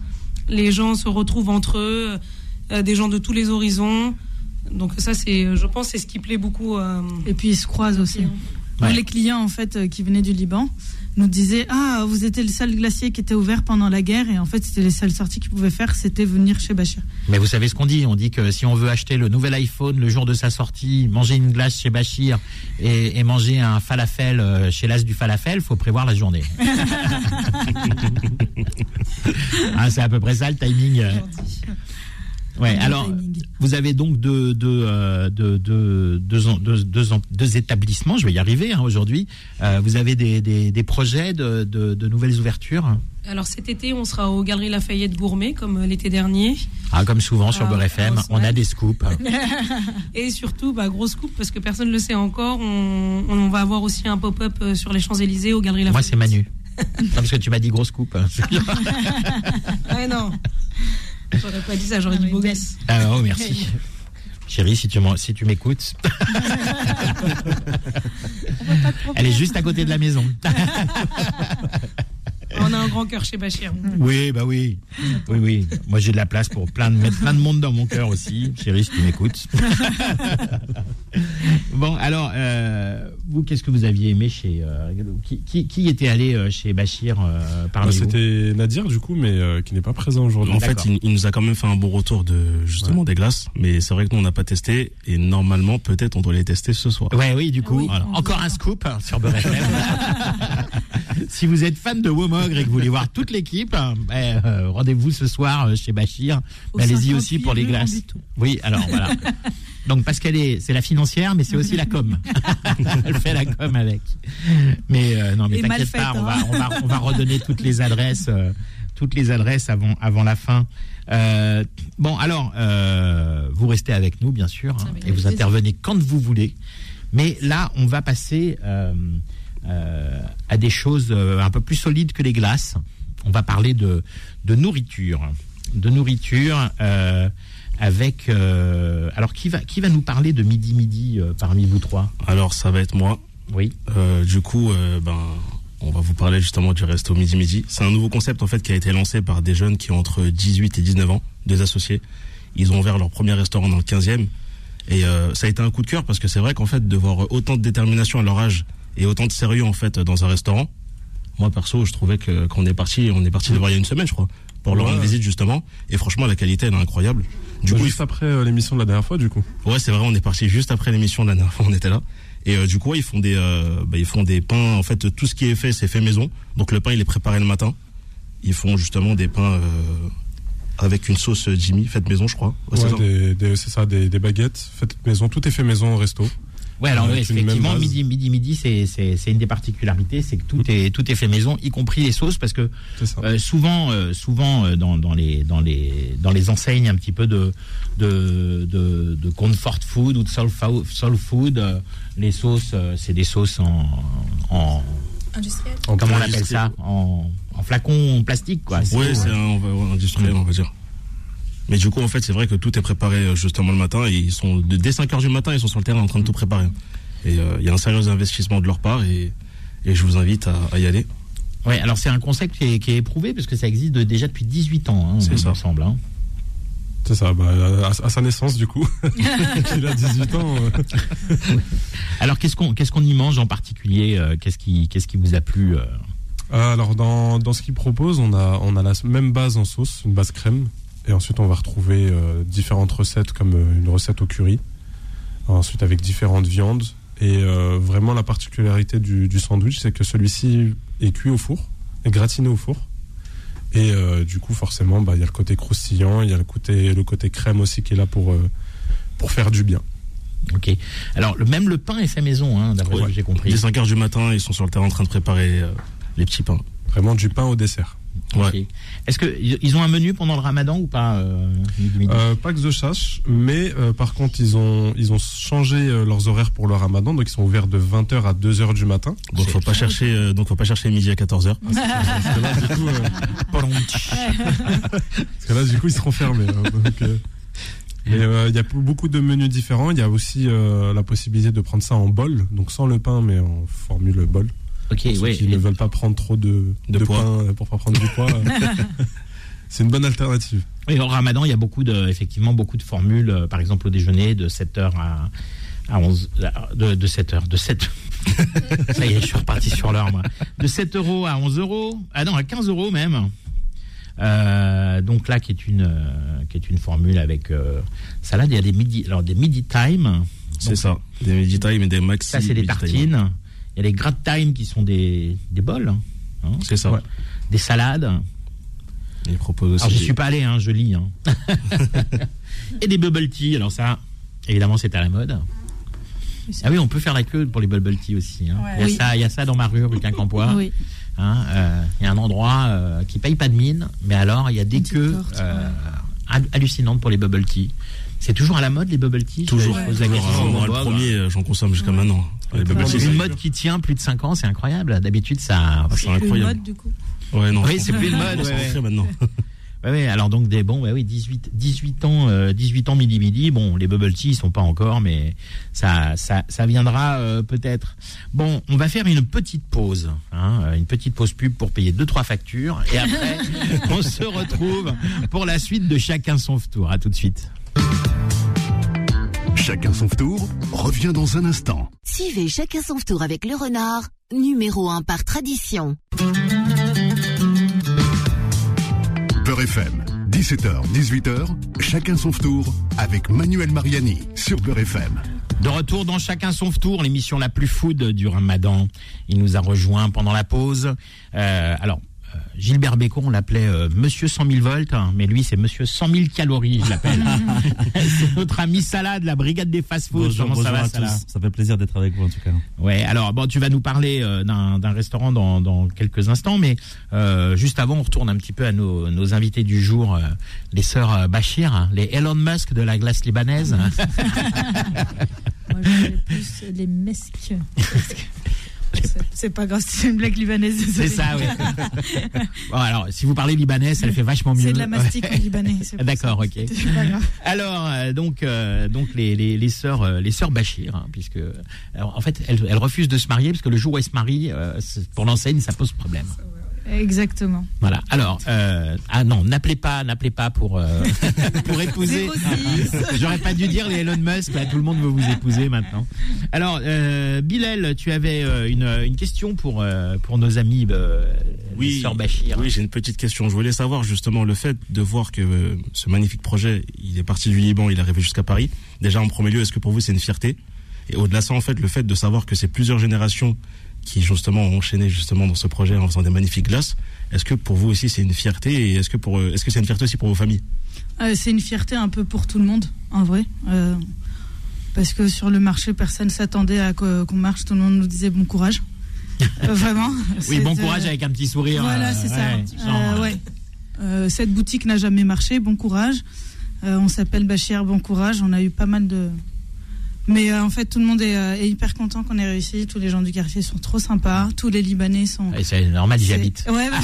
Les gens se retrouvent entre eux, euh, des gens de tous les horizons. Donc, ça, c'est, je pense, c'est ce qui plaît beaucoup. Et puis ils se croisent aussi. Ouais. les clients en fait euh, qui venaient du Liban nous disaient ah vous étiez le seul glacier qui était ouvert pendant la guerre et en fait c'était les seules sorties qu'ils pouvaient faire c'était venir chez Bachir. Mais vous savez ce qu'on dit On dit que si on veut acheter le nouvel iPhone le jour de sa sortie, manger une glace chez Bachir et, et manger un falafel euh, chez l'As du falafel, faut prévoir la journée. Ah, c'est à peu près ça le timing. Ouais, alors timing. vous avez donc deux, deux, euh, deux, deux, deux, en- deux, deux en- deux établissements, je vais y arriver hein, aujourd'hui. Euh, vous avez des, des, des projets de, de, de nouvelles ouvertures Alors, cet été, on sera aux Galeries Lafayette Gourmet, comme euh, l'été dernier. ah, Comme souvent sur Ah, Beurre FM, on a des scoops. Et surtout, bah, grosse coupe, parce que personne ne le sait encore, on, on va avoir aussi un pop-up sur les Champs-Élysées, aux Galeries Moi, Lafayette. c'est Manu. Non, parce que tu m'as dit grosse coupe. Ah non. J'aurais pas dit ça, j'aurais dit beau gosse. Ah, oh, merci. Chérie, si tu m'en- si tu m'écoutes, elle est juste à côté de la maison. On a un grand cœur chez Bachir. Oui, bah oui. Oui, oui. Moi, j'ai de la place pour plein de, mettre plein de monde dans mon cœur aussi. Chérie, si tu m'écoutes. bon, alors, euh, vous, qu'est-ce que vous aviez aimé chez. euh, qui, qui, qui était allé euh, chez Bachir euh, Bah, parmi vous C'était Nadir, du coup, mais euh, qui n'est pas présent aujourd'hui. En fait, il, il nous a quand même fait un bon retour de justement des glaces, mais c'est vrai que nous on n'a pas testé et normalement peut-être on doit les tester ce soir. Ouais, oui, du coup, Oui, voilà. on encore un scoop hein, sur Beurre FM. si vous êtes fan de Womogre et que vous voulez voir toute l'équipe, hein, ben, euh, rendez-vous ce soir euh, chez Bachir. Mais Allez-y 58 aussi pour les glaces. Oui, alors voilà. Donc parce qu'elle est, c'est la financière, mais c'est aussi la com. Elle fait la com avec. Mais euh, non, mais t'inquiète pas, on va, hein. on va, on va redonner toutes les adresses, toutes les adresses avant, avant la fin. Euh, bon, alors, euh, vous restez avec nous, bien sûr, hein, Avec et vous plaisir. intervenez quand vous voulez. Mais là, on va passer euh, euh, à des choses euh, un peu plus solides que les glaces. On va parler de, de nourriture, de nourriture euh, avec. euh, alors, qui va qui va nous parler de midi midi euh, parmi vous trois? Alors ça va être moi. Oui. Du coup, ben on va vous parler justement du resto midi midi. C'est un nouveau concept en fait qui a été lancé par des jeunes qui ont entre 18 et 19 ans, des associés. Ils ont ouvert leur premier restaurant dans le 15e et euh, ça a été un coup de cœur parce que c'est vrai qu'en fait de voir autant de détermination à leur âge et autant de sérieux en fait dans un restaurant. Moi perso, je trouvais que quand on est parti, on est parti de voir il y a une semaine, je crois, pour leur Ouais. rendre visite justement. Et franchement, la qualité elle est incroyable. Du Bah, coup, juste après euh, l'émission de la dernière fois, du coup. Ouais, c'est vrai, on est parti juste après l'émission de la dernière fois, on était là. Et euh, du coup, ouais, ils font des, euh, bah, ils font des pains. En fait, tout ce qui est fait, c'est fait maison. Donc le pain, il est préparé le matin. Ils font justement des pains avec une sauce Jimmy faite maison, je crois. Ouais, c'est Ouais, ça. des- des- c'est ça, des, des baguettes faites maison. Tout est fait maison au resto. Ouais, alors oui, effectivement, midi, midi, midi, c'est c'est c'est une des particularités, c'est que tout est tout est fait maison, y compris les sauces, parce que. Euh, souvent, euh, souvent euh, dans, dans les dans les dans les enseignes un petit peu de de de, de comfort food ou de soul, fo- soul food, euh, les sauces, euh, c'est des sauces en, en Industriel. En comment on appelle ça? en, en flacon en plastique quoi. Ouais, c'est ouais, industriel, on va dire. Mais du coup, en fait, c'est vrai que tout est préparé euh, justement le matin. Et ils sont dès 5 heures du matin, ils sont sur le terrain en train de tout préparer. Et euh, il y a un sérieux investissement de leur part. Et, et je vous invite à, à y aller. Ouais, alors c'est un concept qui est, qui est éprouvé parce que ça existe de- déjà depuis 18 ans, hein, C'est ça. me semble. hein. C'est ça, bah, à, à sa naissance, du coup. Il a 18 ans. euh. Alors qu'est-ce qu'on qu'est-ce qu'on y mange en particulier Qu'est-ce qui qu'est-ce qui vous a plu Alors dans, dans ce qu'ils proposent, on a, on a la même base en sauce, une base crème. Et ensuite on va retrouver euh, différentes recettes comme euh, une recette au curry. Ensuite avec différentes viandes. Et euh, vraiment la particularité du, du sandwich, c'est que celui-ci est cuit au four, est gratiné au four. Et euh, du coup forcément, bah, il y a le côté croustillant, il y a le côté, le côté crème aussi qui est là pour, euh, pour faire du bien. Ok. Alors, le, même le pain est fait maison, hein, d'après ce que j'ai compris. Dès 5 heures du matin, ils sont sur le terrain en train de préparer euh, les petits pains. Vraiment du pain au dessert. Ouais. Est-ce qu'ils ils ont un menu pendant le ramadan ou pas euh, Euh, pas que je sache, mais euh, par contre, ils ont, ils ont changé leurs horaires pour le ramadan, donc ils sont ouverts de 20h à 2h du matin. Donc faut pas chercher, euh, donc faut pas chercher midi à 14 heures. Parce que là, du coup, euh, parce que là, du coup, ils seront fermés. hein, donc, euh, mais euh, il y a beaucoup de menus différents. Il y a aussi euh, la possibilité de prendre ça en bol, donc sans le pain, mais en formule bol. Ok, Pour ceux ouais. qui ne veulent pas prendre trop de, De de, poids. pain euh, pour pas prendre du poids. euh, C'est une bonne alternative. Oui, au ramadan, il y a beaucoup de, effectivement, beaucoup de formules. euh, par exemple, au déjeuner, de 7h à, à 11, de, de 7h, de 7 Ça y est, je suis reparti sur l'heure, moi. De 7 euros à 11 euros. Ah non, à 15 euros même. Euh, donc là, qui est une, euh, qui est une formule avec euh, salade. Il y a des midi, alors des midi time. C'est ça. Des midi time et des maxi. Ça, c'est des tartines. Il y a les grat time qui sont des, des bols. hein, C'est ça. Ouais. Des salades. Aussi. Alors, j'y des- suis pas allé, hein, je lis. hein. Et des bubble tea. Alors, ça, évidemment, c'est à la mode. Ah oui, on peut faire la queue pour les bubble tea aussi. hein. Ouais. Il, y a Oui. ça, il y a ça dans ma rue, rue Quincampoix. Oui. Hein, euh, il y a un endroit euh, qui paye pas de mine, mais alors il y a des queues porte, euh, hal- hallucinantes pour les bubble tea. C'est toujours à la mode les bubble tea. Toujours. Je pose la Toujours. question Ah, au moi, le premier, euh, j'en consomme jusqu'à maintenant. Les bubble tea, Une c'est- mode qui tient plus de 5 ans, c'est incroyable. D'habitude, ça. c'est C'est plus incroyable. mode du coup. Ouais, non. Oui, c'est plus une mode, ouais, maintenant. Ouais, ouais, alors donc des bon, ouais, oui, 18, 18 ans, euh, 18 ans midi midi. Bon, les bubble tea ils sont pas encore, mais ça, ça, ça viendra euh, peut-être. Bon, on va faire une petite pause, hein, euh, une petite pause pub pour payer deux trois factures, et après on se retrouve pour la suite de chacun son tour. À tout de suite. Chacun son tour revient dans un instant. Suivez chacun son tour avec le renard, numéro 1 par tradition. Beurre FM, 17h, 18h, chacun son tour avec Manuel Mariani sur Beurre FM. De retour dans chacun son tour, l'émission la plus food du Ramadan. Il nous a rejoint pendant la pause. Euh, alors. Gilbert Bécaud, on l'appelait euh, Monsieur 100 000 volts, hein, mais lui c'est Monsieur 100 000 calories, je l'appelle. c'est notre ami Salade, la brigade des fast-food. Bonjour, Comment ça va, tous. Ça fait plaisir d'être avec vous en tout cas. Ouais, alors bon, tu vas nous parler euh, d'un restaurant dans, dans quelques instants, mais euh, juste avant, on retourne un petit peu à nos, nos invités du jour, euh, les sœurs Bachir, hein, les Elon Musk de la glace libanaise. Moi, je plus les mesques. C'est- pas grave, c'est une blague libanaise. C'est ça, oui. bon, alors, si vous parlez libanais, ça le fait vachement mieux. C'est de la mastic en libanais. D'accord, ok. C'est pas grave. Alors, euh, donc, euh, donc les, les, les sœurs, euh, les sœurs Bachir, hein, puisque, alors, en fait, elles, elles refusent de se marier parce que le jour où elles se marient, euh, pour l'enseigne, ça pose problème. Exactement. Voilà. Alors, euh, ah non, n'appelez pas, n'appelez pas pour euh, pour épouser. 06. J'aurais pas dû dire les Elon Musk. Là, tout le monde veut vous épouser maintenant. Alors, euh, Bilal, tu avais euh, une, une question pour euh, pour nos amis Oui, les Bachir. Oui, j'ai une petite question. Je voulais savoir justement le fait de voir que euh, ce magnifique projet, il est parti du Liban, il est arrivé jusqu'à Paris. Déjà, en premier lieu, est-ce que pour vous c'est une fierté? Et au-delà de ça, en fait, le fait de savoir que c'est plusieurs générations qui justement ont enchaîné justement dans ce projet en faisant des magnifiques glaces. Est-ce que pour vous aussi c'est une fierté et est-ce que pour euh, est-ce que c'est une fierté aussi pour vos familles? Euh, c'est une fierté un peu pour tout le monde, en vrai. Euh, parce que sur le marché, personne s'attendait à qu'on marche. Tout le monde nous disait bon courage. Euh, vraiment. Oui, bon courage avec un petit sourire. Voilà, euh, c'est ça. ouais, Euh, genre, ouais. Euh, cette boutique n'a jamais marché. Bon courage. Euh, on s'appelle Bachir. Bon courage. On a eu pas mal de. Mais euh, en fait, tout le monde est, euh, est hyper content qu'on ait réussi. Tous les gens du quartier sont trop sympas. Tous les Libanais sont. ouais, c'est normal, j'y C'est- habite. Ouais. bah.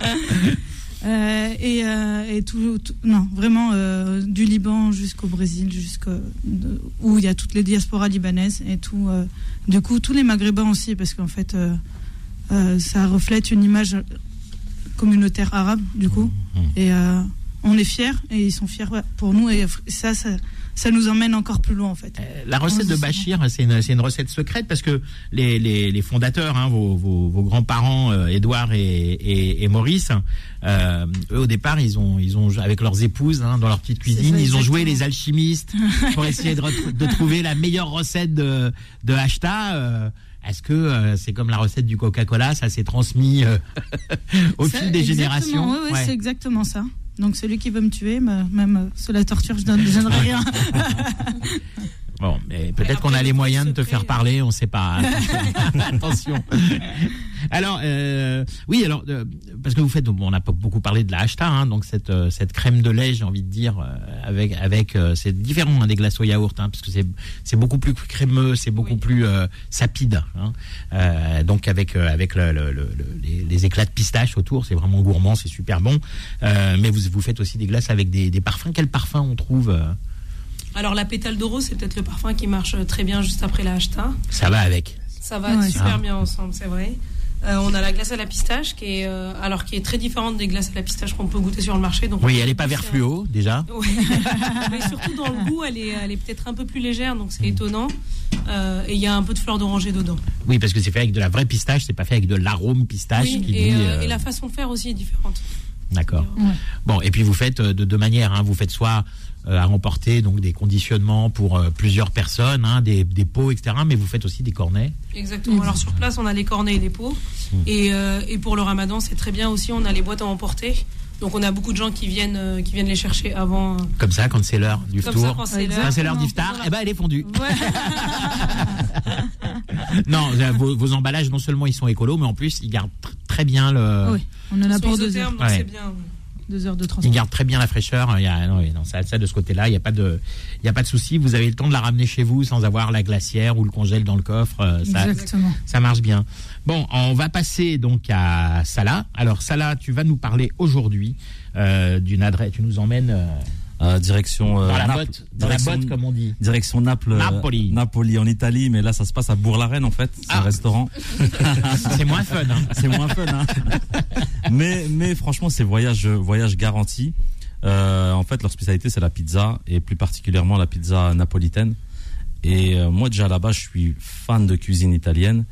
Euh, et, euh, et tout, tout- non, vraiment euh, du Liban jusqu'au Brésil, jusqu'au où il y a toutes les diasporas libanaises et tout. du coup, tous les Maghrébins aussi, parce qu'en fait, ça reflète une image communautaire arabe, du coup. Mhm. Et euh, on est fiers et ils sont fiers pour nous et ça, ça, ça nous emmène encore plus loin en fait. Euh, La recette de Bachir, c'est une, recette secrète parce que les, les, les fondateurs, hein, vos, vos, vos grands-parents, euh, Édouard et, et, et Maurice, euh, eux au départ, ils ont, ils ont avec leurs épouses hein, dans leur petite cuisine, ça, ils ont joué les alchimistes pour essayer de, trouver la meilleure recette de, de est-ce que euh, c'est comme la recette du Coca-Cola, ça s'est transmis euh, au Ça, fil des générations? Ouais. c'est exactement ça. Donc celui qui veut me tuer, me- même euh, sous la torture, je je donnerai rien. Bon, mais peut-être qu'on a le les moyens de te faire parler, on sait pas. Attention. Alors, euh, oui, alors euh, parce que vous faites, bon, on a pas beaucoup parlé de la hashta, hein, donc cette euh, cette crème de lait, j'ai envie de dire, euh, avec avec euh, c'est différent hein, des glaces au yaourt, hein, parce que c'est c'est beaucoup plus crémeux, c'est beaucoup Oui. plus euh, sapide, hein. Euh, donc avec euh, avec le, le- le- le- les, les éclats de pistache autour, c'est vraiment gourmand, c'est super bon. Euh, mais vous vous faites aussi des glaces avec des, des parfums. Quel parfum on trouve euh, Alors la pétale d'oro, c'est peut-être le parfum qui marche très bien juste après la hachta. Ça va avec. Ça va Ouais. super Ah. bien ensemble, c'est vrai. Euh, on a la glace à la pistache qui est euh, alors qui est très différente des glaces à la pistache qu'on peut goûter sur le marché. Donc Oui, elle est pas vert fluo déjà. Oui. Mais surtout dans le goût, elle est, elle est peut-être un peu plus légère, donc c'est étonnant. Euh, et il y a un peu de fleur d'oranger dedans. Oui, parce que c'est fait avec de la vraie pistache, c'est pas fait avec de l'arôme pistache Oui, qui et, dit. euh, euh, et la façon de faire aussi est différente. D'accord. Ouais. Bon, et puis vous faites euh, de deux manières. Hein. Vous faites soit euh, à emporter donc des conditionnements pour euh, plusieurs personnes, hein, des, des pots, etc. Mais vous faites aussi des cornets. Exactement. Alors sur place, on a les cornets et les pots. Et, euh, et pour le ramadan, c'est très bien aussi, on a les boîtes à emporter. Donc on a beaucoup de gens qui viennent, euh, qui viennent les chercher avant. Comme ça, quand c'est l'heure du Comme tour. ça, quand c'est l'heure. D'iftar, Voilà. eh ben elle est fondue. Ouais. non, vos, vos emballages, non seulement ils sont écolos, mais en plus ils gardent très bien le. Oui, on en a pour deux heures, donc Ouais. c'est bien. deux heures de transport. gardent très bien la fraîcheur. Il y a, non, non, ça, ça, de ce côté-là, il n'y a pas de, il y a pas de souci. Vous avez le temps de la ramener chez vous sans avoir la glacière ou le congèle dans le coffre. euh, Ça, Exactement. ça marche bien. Bon, on va passer donc à Salah. Alors Salah, tu vas nous parler aujourd'hui euh, d'une adresse. Tu nous emmènes euh, Euh, direction euh, dans la Naples. botte, dans la Direction- botte comme on dit. Direction Naples, euh, Napoli. Napoli en Italie, mais là ça se passe à Bourg-la-Reine en fait, c'est Ah. un restaurant. C'est moins fun. Hein. c'est moins fun, hein. mais mais franchement c'est voyage voyage garanti. Euh, en fait leur spécialité c'est la pizza et plus particulièrement la pizza napolitaine. Et euh, moi déjà là-bas je suis fan de cuisine italienne.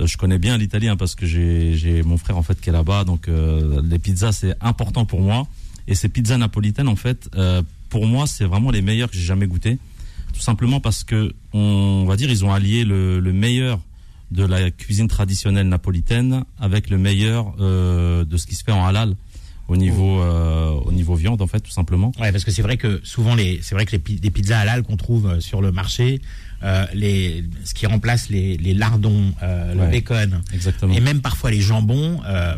Euh, je connais bien l'italien parce que j'ai mon frère en fait qui est là-bas, donc euh, les pizzas c'est important pour moi. Et ces pizzas napolitaines en fait, euh, pour moi c'est vraiment les meilleures que j'ai jamais goûtées. Tout simplement parce que on va dire ils ont allié le, le meilleur de la cuisine traditionnelle napolitaine avec le meilleur euh, de ce qui se fait en halal au niveau euh, au niveau viande en fait tout simplement. Ouais, parce que c'est vrai que souvent les, c'est vrai que les, pi- les pizzas halal qu'on trouve euh, sur le marché, euh, les, ce qui remplace les, les lardons, euh, le bacon, Exactement. et même parfois les jambons, euh,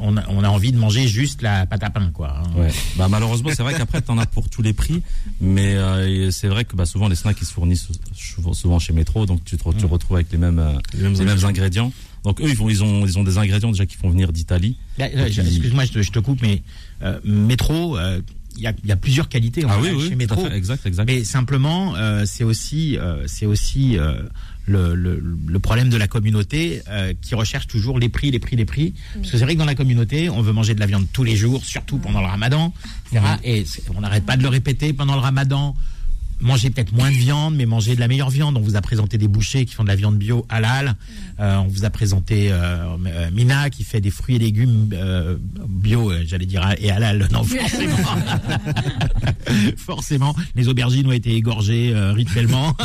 on, a, on a envie de manger juste la pâte à pain, quoi. hein. Ouais. Bah malheureusement c'est vrai qu'après t'en as pour tous les prix, mais euh, c'est vrai que bah, souvent les snacks ils se fournissent souvent- chez Métro, donc tu te, re- tu Mm. retrouves avec les mêmes euh, Les mêmes les mêmes ingrédients. Donc eux ils vont ils ont ils ont des ingrédients déjà qui font venir d'Italie. Excuse-moi, je te, je te coupe, mais euh, métro, euh, il y, a, il y a plusieurs qualités en Ah oui chez métro. fait, exact exact. Mais simplement, euh, c'est aussi, euh, c'est aussi euh, le, le, le problème de la communauté euh, qui recherche toujours les prix, les prix, les prix. Parce que c'est vrai que dans la communauté, on veut manger de la viande tous les jours, surtout pendant le ramadan, etc. Et on n'arrête pas de le répéter pendant le ramadan. Manger peut-être moins de viande, mais manger de la meilleure viande. On vous a présenté des bouchers qui font de la viande bio halal. Euh, on vous a présenté euh, euh, Mina qui fait des fruits et légumes euh, bio, euh, j'allais dire, et halal. Non, forcément. Forcément, les aubergines ont été égorgées euh, rituellement.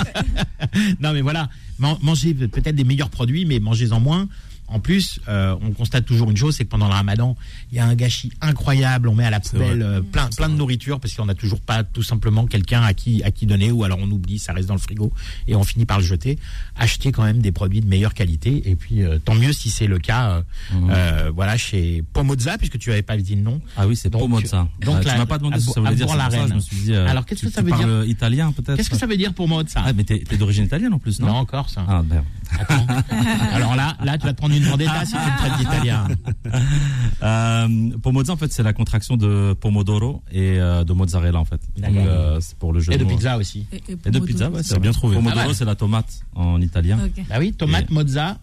non, mais voilà, Man- mangez peut-être des meilleurs produits, mais mangez-en moins. En plus, euh, on constate toujours une chose, c'est que pendant le ramadan, il y a un gâchis incroyable. On met à la poubelle euh, plein, plein de nourriture parce qu'on n'a toujours pas tout simplement quelqu'un à qui, à qui donner ou alors on oublie, ça reste dans le frigo et on finit par le jeter. Achetez quand même des produits de meilleure qualité et puis euh, tant mieux si c'est le cas. euh, voilà, chez Pomozza, puisque tu avais pas dit le nom. Ah oui, c'est Pomozza. donc Euh, tu m'as pas demandé à ce que ça voulait dire. c'est pour ça, Bourg-la-Reine. je me suis dit. Alors, qu'est-ce que ça veut dire italien peut-être Qu'est-ce que ça veut dire pour Pomozza? Ah, mais t'es d'origine italienne en plus, non? Non, encore ça. Ah. Attends. Alors là, là, tu vas te prendre une vendetta si tu me traites d'italien. Euh, Pomozza, en fait, c'est la contraction de pomodoro et euh, de mozzarella, en fait. Donc, D'accord. euh, c'est pour le jeu Et de pizza aussi. Et de pizza, ouais, C'est bien trouvé. Pomodoro, Ah ouais. c'est la tomate en italien. Ok. Bah oui, tomate, Et- mozza.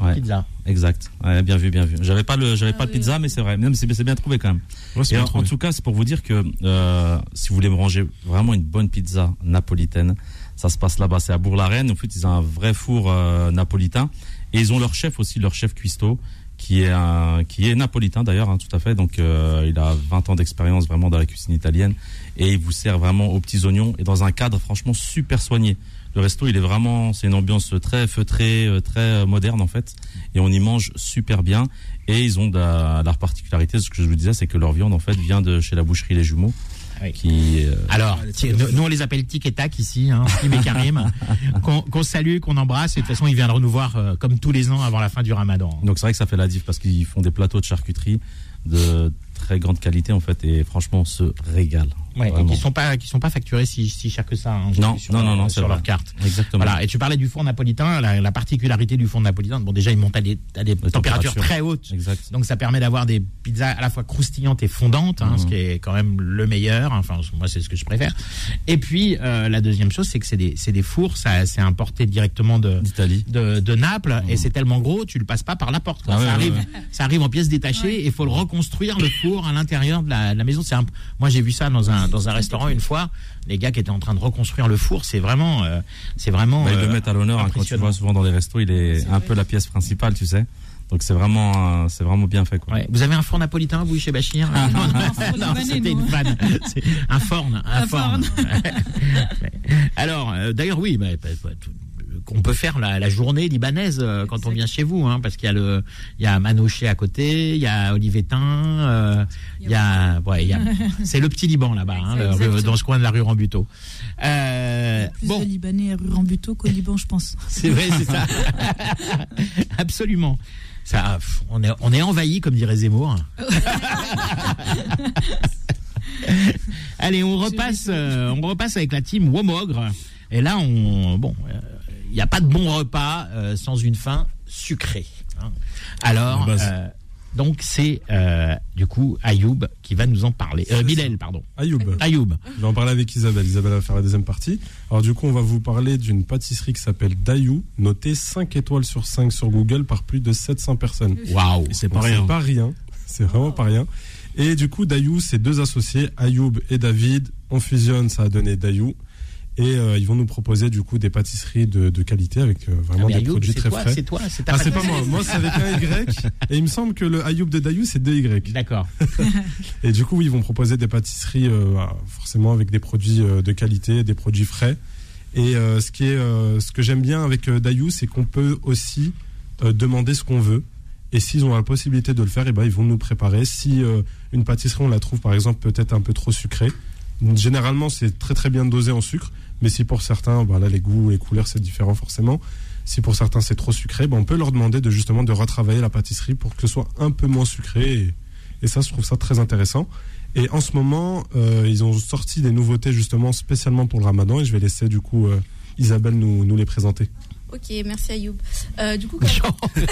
Ouais. pizza. Exact. Ouais, bien vu, bien vu. J'avais pas le, j'avais pas le pizza, mais c'est vrai. Même c'est c'est bien trouvé quand même. Ouais, c'est Et bien en, trouvé. en tout cas, c'est pour vous dire que euh, si vous voulez manger vraiment une bonne pizza napolitaine, ça se passe là-bas. C'est à Bourg-la-Reine. En fait, ils ont un vrai four euh, napolitain et ils ont leur chef aussi, leur chef cuistot, qui est un, qui est napolitain d'ailleurs, hein, tout à fait. Donc, euh, il a 20 ans d'expérience vraiment dans la cuisine italienne et il vous sert vraiment aux petits oignons et dans un cadre franchement super soigné. Le resto, il est vraiment, c'est une ambiance très feutrée, euh, très euh, moderne en fait, et on y mange super bien. Et ils ont la, la particularité, ce que je vous disais, c'est que leur viande en fait vient de chez la boucherie Les Jumeaux, Oui. qui euh, Alors, nous, on les appelle Tic et Tac ici, hein, et Karim, qu'on qu'on salue, qu'on embrasse. Et de toute façon, ils viendront nous voir euh, comme tous les ans avant la fin du Ramadan. donc c'est vrai que ça fait la diff parce qu'ils font des plateaux de charcuterie de très grande qualité en fait, et franchement, on se régale. Ouais, et qui sont pas qui sont pas facturés si, si cher que ça. hein, Non, sur non, leur- non, non, sur vrai. leur carte. Exactement. Voilà. Et tu parlais du four napolitain. La, la particularité du four napolitain, bon, déjà, il monte à des, à des températures températures. très hautes. Exact. Donc ça permet d'avoir des pizzas à la fois croustillantes et fondantes, hein, Mhm. ce qui est quand même le meilleur. Enfin, moi c'est ce que je préfère. Et puis euh, la deuxième chose, c'est que c'est des, c'est des fours, ça c'est importé directement de, D'Italie. de, de Naples et c'est tellement gros, tu le passes pas par la porte. quoi. Ah ça, ouais, arrive, ouais. ça arrive en pièces détachées et il faut le reconstruire le four à l'intérieur de la, de la maison. C'est un, moi j'ai vu ça dans un dans un restaurant une fois. Les gars qui étaient en train de reconstruire le four, c'est vraiment euh, c'est vraiment. Bah, ils euh, le mettent à l'honneur hein, quand tu vois souvent dans les restos, il est un peu la pièce principale, tu sais. Donc c'est vraiment, euh, c'est vraiment bien fait quoi. Ouais. Vous avez un four napolitain, vous, chez Bachir? Non, non, non, c'était une vanne. Un forne, un, Un forne. Alors, euh, d'ailleurs, oui, bah, bah, bah, tout- on peut faire la, la journée libanaise euh, quand on vient chez vous, hein, parce qu'il y a le, il y a à côté, il y a Olivetin, euh, il y a, ouais, il y a, c'est le petit Liban là-bas, hein, le- dans ce coin de la rue Rambuteau. Euh, Plus bon, de Libanais à rue Rambuteau qu'au Liban, je pense. c'est vrai, c'est ça. Absolument. Ça, on est, on est envahi, comme dirait Zemmour. Allez, on repasse, euh, on repasse avec la team Womogre. Et là, on, bon, n'y a pas de bon repas euh, sans une fin sucrée. hein. Alors, euh, donc c'est euh, du coup Ayoub qui va nous en parler. Bilal, pardon. Ayoub. Ayoub. Je vais en parler avec Isabelle. Isabelle va faire la deuxième partie. Alors du coup, on va vous parler d'une pâtisserie qui s'appelle Dayou, notée 5 étoiles sur 5 sur Google par plus de 700 personnes. Waouh. C'est pas rien. C'est pas rien. C'est vraiment pas rien. Et du coup, Dayou, c'est deux associés, Ayoub et David. On fusionne, ça a donné Dayou. Et euh, ils vont nous proposer du coup des pâtisseries de, de qualité avec euh, vraiment Ah, des Ayoub, produits très toi, frais. c'est toi, c'est ta Ah, c'est pas moi. Moi, c'est avec un Y. Et il me semble que le Ayoub de Dayou, c'est deux Y. D'accord. Et du coup, ils vont proposer des pâtisseries euh, forcément avec des produits de qualité, des produits frais. Et ce, qui est, ce que j'aime bien avec Dayou, c'est qu'on peut aussi demander ce qu'on veut. Et s'ils ont la possibilité de le faire, et ben, ils vont nous préparer. Si une pâtisserie, on la trouve par exemple peut-être un peu trop sucrée, généralement c'est très très bien dosé en sucre. Mais si pour certains, bah, là, les goûts les couleurs, c'est différent forcément. Si pour certains c'est trop sucré, ben, on peut leur demander de justement de retravailler la pâtisserie pour que ce soit un peu moins sucré. Et, ça, je trouve ça très intéressant. Et en ce moment, euh, ils ont sorti des nouveautés justement spécialement pour le ramadan. Et je vais laisser du coup euh, Isabelle nous les présenter. Ok, merci Ayoub. Euh, du coup, comme-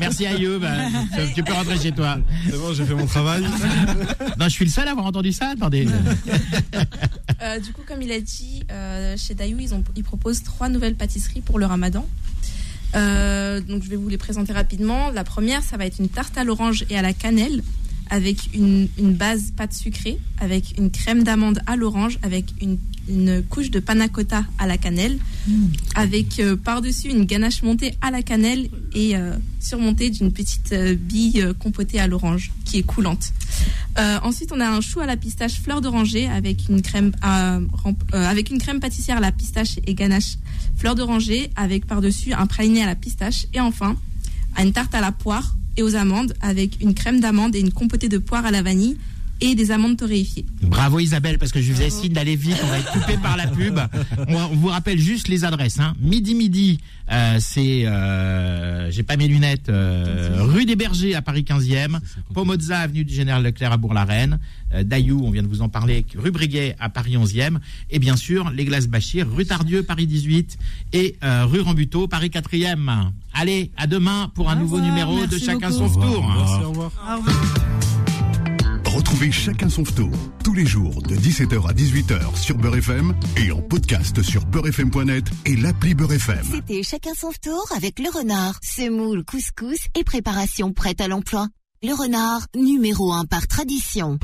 Merci Ayoub. Euh, Tu peux rentrer chez toi. C'est bon, j'ai fait mon travail. Non, je suis le seul à avoir entendu ça. Attendez. euh, du coup, comme il a dit, euh, chez Dayou, ils, ont, ils proposent trois nouvelles pâtisseries pour le ramadan. Euh, donc, je vais vous les présenter rapidement. La première, ça va être une tarte à l'orange et à la cannelle, avec une, une base pâte sucrée, avec une crème d'amande à l'orange, avec une, une couche de panna cotta à la cannelle, avec euh, par-dessus une ganache montée à la cannelle et euh, surmontée d'une petite euh, bille compotée à l'orange, qui est coulante. Ensuite, on a un chou à la pistache fleur d'oranger avec une crème à- avec une crème pâtissière à la pistache et ganache fleur d'oranger avec par-dessus un praliné à la pistache et enfin une tarte à la poire et aux amandes avec une crème d'amande et une compotée de poire à la vanille et des amandes torréfiées. Bravo Isabelle, parce que je vous ai signe d'aller vite, on va être coupé par la pub. On, on vous rappelle juste les adresses. Hein. Midi midi, euh, c'est, euh, j'ai pas mes lunettes, euh, rue des Bergers à Paris 15e, Pomozza avenue du Général Leclerc à Bourg-la-Reine, euh, Dayou, on vient de vous en parler, rue Briguet à Paris 11e, et bien sûr les glaces Bachir, rue Tardieu Paris 18 et euh, rue Rambuteau Paris 4e. Allez, à demain pour un Au nouveau numéro de Chacun beaucoup. son tour. Merci, au revoir. Au revoir. Retrouvez chacun son tour tous les jours de 17h à 18h sur Beurre FM et en podcast sur beurrefm.net et l'appli Beurre FM. C'était chacun son tour avec le renard, semoule, couscous et préparation prête à l'emploi. Le renard, numéro un par tradition.